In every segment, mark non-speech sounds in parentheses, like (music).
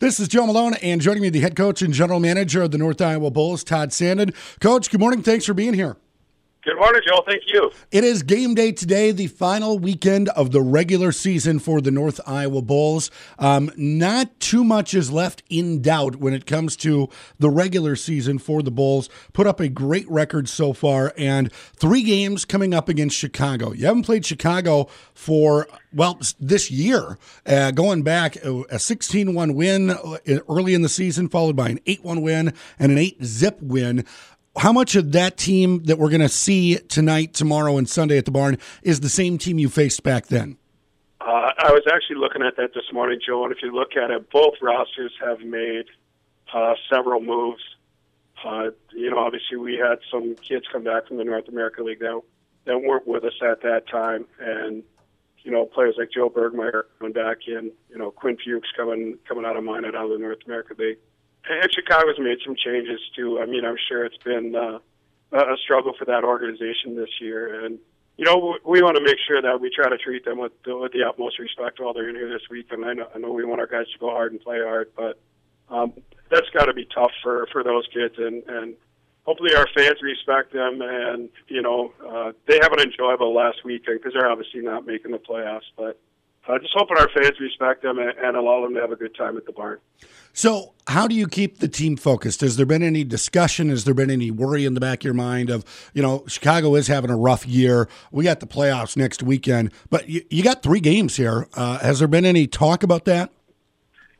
This is Joe Malone, and joining me, the head coach and general manager of the North Iowa Bulls, Todd Sanden. Coach, good morning. Thanks for being here. Good morning, Joe. Thank you. It is game day today, the final weekend of the regular season for the North Iowa Bulls. Um, not too much is left in doubt when it comes to the regular season for the Bulls. Put up a great record so far, and three games coming up against Chicago. You haven't played Chicago for, well, this year, uh, going back a 16 1 win uh, early in the season, followed by an 8 1 win and an 8 zip win how much of that team that we're going to see tonight, tomorrow, and Sunday at the barn is the same team you faced back then? Uh, I was actually looking at that this morning, Joe, and if you look at it, both rosters have made uh, several moves. Uh, you know, obviously we had some kids come back from the North America League that that weren't with us at that time, and you know, players like Joe Bergmeyer coming back in, you know, Quinn Fuchs coming coming out of mine out of the North America League and Chicago's made some changes too. I mean, I'm sure it's been uh, a struggle for that organization this year, and you know we want to make sure that we try to treat them with the, with the utmost respect while they're in here this week. And I know, I know we want our guys to go hard and play hard, but um, that's got to be tough for for those kids, and and hopefully our fans respect them, and you know uh, they have an enjoyable last week because they're obviously not making the playoffs, but uh, just hoping our fans respect them and, and allow them to have a good time at the barn. So, how do you keep the team focused? Has there been any discussion? Has there been any worry in the back of your mind of, you know, Chicago is having a rough year. We got the playoffs next weekend, but you, you got three games here. Uh, has there been any talk about that?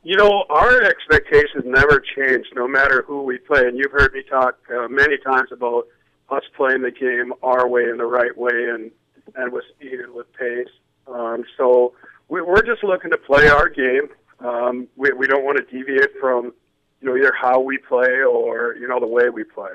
You know, our expectations never change no matter who we play. And you've heard me talk uh, many times about us playing the game our way and the right way and, and with speed and with pace. Um, so, we, we're just looking to play our game. Um, we, we don't want to deviate from, you know, either how we play or, you know, the way we play.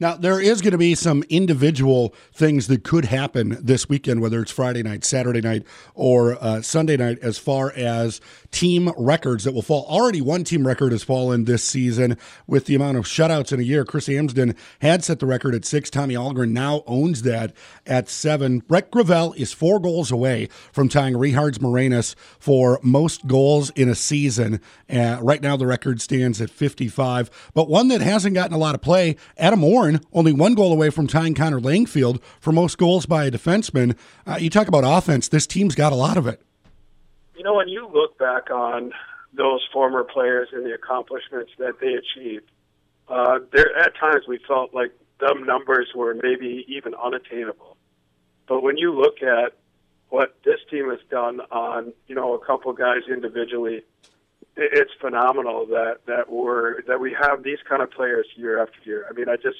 Now, there is going to be some individual things that could happen this weekend, whether it's Friday night, Saturday night, or uh, Sunday night, as far as team records that will fall. Already one team record has fallen this season with the amount of shutouts in a year. Chris Amsden had set the record at six. Tommy Ahlgren now owns that at seven. Brett Gravel is four goals away from tying Rehards Morenas for most goals in a season. Uh, right now, the record stands at 55. But one that hasn't gotten a lot of play, Adam Only one goal away from tying Connor Langfield for most goals by a defenseman. Uh, you talk about offense, this team's got a lot of it. You know, when you look back on those former players and the accomplishments that they achieved, uh, there at times we felt like them numbers were maybe even unattainable. But when you look at what this team has done on, you know, a couple guys individually, it's phenomenal that that we're that we have these kind of players year after year. I mean, I just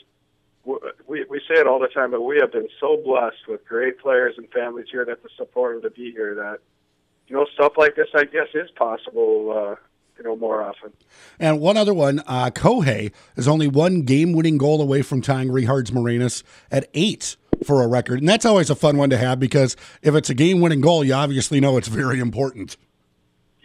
we we say it all the time, but we have been so blessed with great players and families here that the support to be here that you know, stuff like this, I guess, is possible. Uh, you know, more often. And one other one, uh, Kohei is only one game-winning goal away from tying Richards Morenas at eight for a record, and that's always a fun one to have because if it's a game-winning goal, you obviously know it's very important.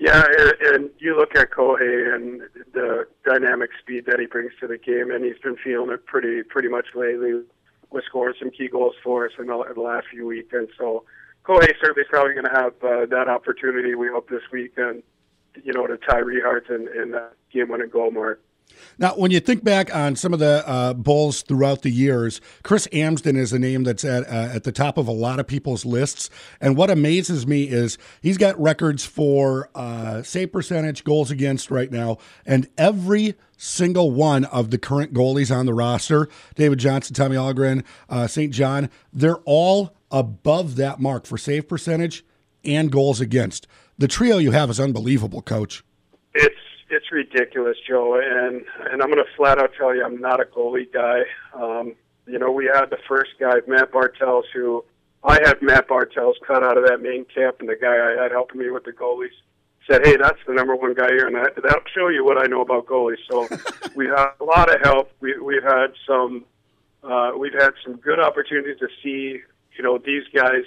Yeah, and, and you look at Kohei and the dynamic speed that he brings to the game, and he's been feeling it pretty pretty much lately. With scoring some key goals for us in the, in the last few weeks, and so Kohei certainly is probably going to have uh, that opportunity. We hope this weekend, you know, to tie Richards in, in that game-winning goal mark. Now, when you think back on some of the uh, Bulls throughout the years, Chris Amsden is a name that's at uh, at the top of a lot of people's lists. And what amazes me is he's got records for uh, save percentage, goals against right now, and every single one of the current goalies on the roster, David Johnson, Tommy Ahlgren, uh, St. John, they're all above that mark for save percentage and goals against. The trio you have is unbelievable, coach. It's it's ridiculous, Joe, and and I'm going to flat out tell you I'm not a goalie guy. Um, you know, we had the first guy, Matt Bartels, who I had Matt Bartels cut out of that main camp, and the guy I had helping me with the goalies said, "Hey, that's the number one guy here," and that, that'll show you what I know about goalies. So (laughs) we had a lot of help. We we've had some uh, we've had some good opportunities to see you know, these guys,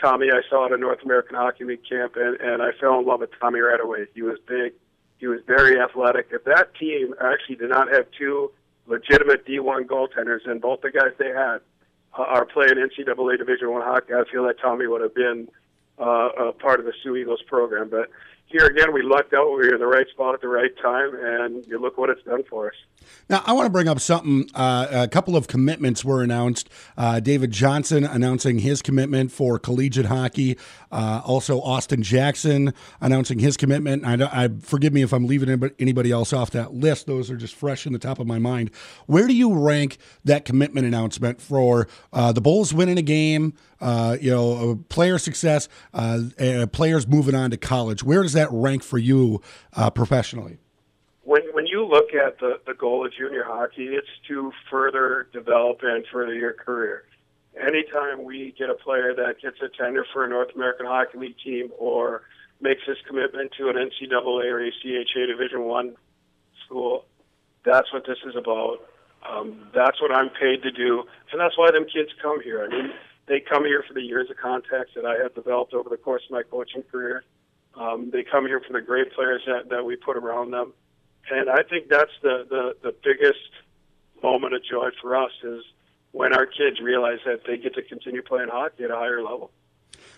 Tommy, I saw at a North American Hockey League camp, and, and I fell in love with Tommy right away. He was big. He was very athletic. If that team actually did not have two legitimate D1 goaltenders, and both the guys they had uh, are playing NCAA Division One hockey, I feel that Tommy would have been uh, a part of the Sioux Eagles program. But here again, we lucked out. We were in the right spot at the right time, and you look what it's done for us. Now, I want to bring up something. Uh, a couple of commitments were announced. Uh, David Johnson announcing his commitment for collegiate hockey. Uh, also, Austin Jackson announcing his commitment. I, I, forgive me if I'm leaving anybody else off that list. Those are just fresh in the top of my mind. Where do you rank that commitment announcement for uh, the Bulls winning a game? Uh, you know, player success, uh, players moving on to college. Where does that rank for you professionally? when when you look at the the goal of junior hockey, it's to further develop and further your career. Anytime we get a player that gets a tender for a North American Hockey League team or makes his commitment to an NCAA or ACHA Division One school, that's what this is about. Um, that's what I'm paid to do, and that's why them kids come here. I mean, they come here for the years of contacts that I have developed over the course of my coaching career. Um, they come here for the great players that, that we put around them and I think that's the, the, the biggest moment of joy for us is when our kids realize that they get to continue playing hockey at a higher level.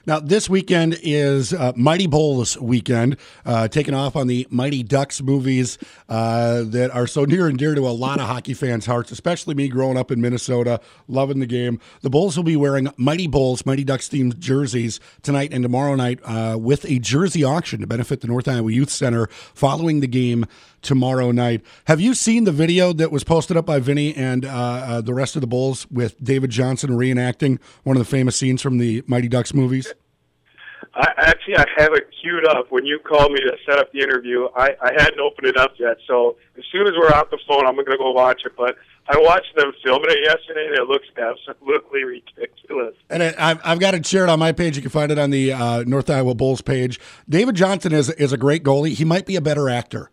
Now, this weekend is uh, Mighty Bulls weekend, uh, taking off on the Mighty Ducks movies uh, that are so near and dear to a lot of hockey fans' hearts, especially me growing up in Minnesota, loving the game. The Bulls will be wearing Mighty Bulls, Mighty Ducks themed jerseys tonight and tomorrow night uh, with a jersey auction to benefit the North Iowa Youth Center following the game tomorrow night. Have you seen the video that was posted up by Vinny and uh, uh, the rest of the Bulls with David Johnson reenacting one of the famous scenes from the Mighty Ducks movies? I actually I have it queued up. When you called me to set up the interview, I, I hadn't opened it up yet. So as soon as we're off the phone, I'm going to go watch it. But I watched them filming it yesterday, and it looks absolutely ridiculous. And it, I've, I've got it shared on my page. You can find it on the uh, North Iowa Bulls page. David Johnson is is a great goalie. He might be a better actor.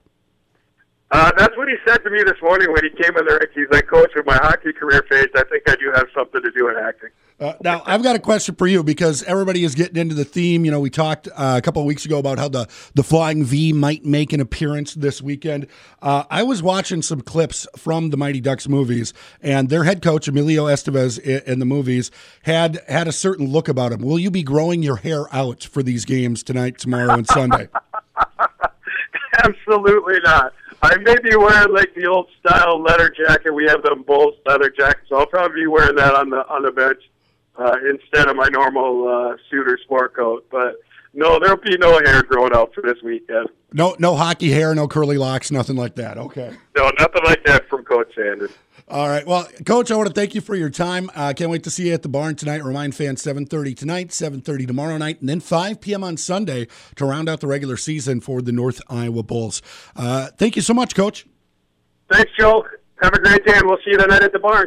Uh, that's what he said to me this morning when he came in there. He's like, Coach, with my hockey career fades, I think I do have something to do in acting. Uh, now, I've got a question for you because everybody is getting into the theme. You know, we talked uh, a couple of weeks ago about how the, the Flying V might make an appearance this weekend. Uh, I was watching some clips from the Mighty Ducks movies, and their head coach, Emilio Estevez, in, in the movies, had had a certain look about him. Will you be growing your hair out for these games tonight, tomorrow, and Sunday? (laughs) Absolutely not. I may be wearing like the old style leather jacket. We have the Bulls leather jackets. So I'll probably be wearing that on the on the bench uh, instead of my normal uh, suit or sport coat. But no, there'll be no hair growing out for this weekend. No, no hockey hair, no curly locks, nothing like that. Okay. No, nothing like that from Coach Sanders. All right. Well, Coach, I want to thank you for your time. I uh, can't wait to see you at the barn tonight. Remind fans 7.30 tonight, 7.30 tomorrow night, and then 5 p.m. on Sunday to round out the regular season for the North Iowa Bulls. Uh, thank you so much, Coach. Thanks, Joe. Have a great day, and we'll see you tonight at the barn.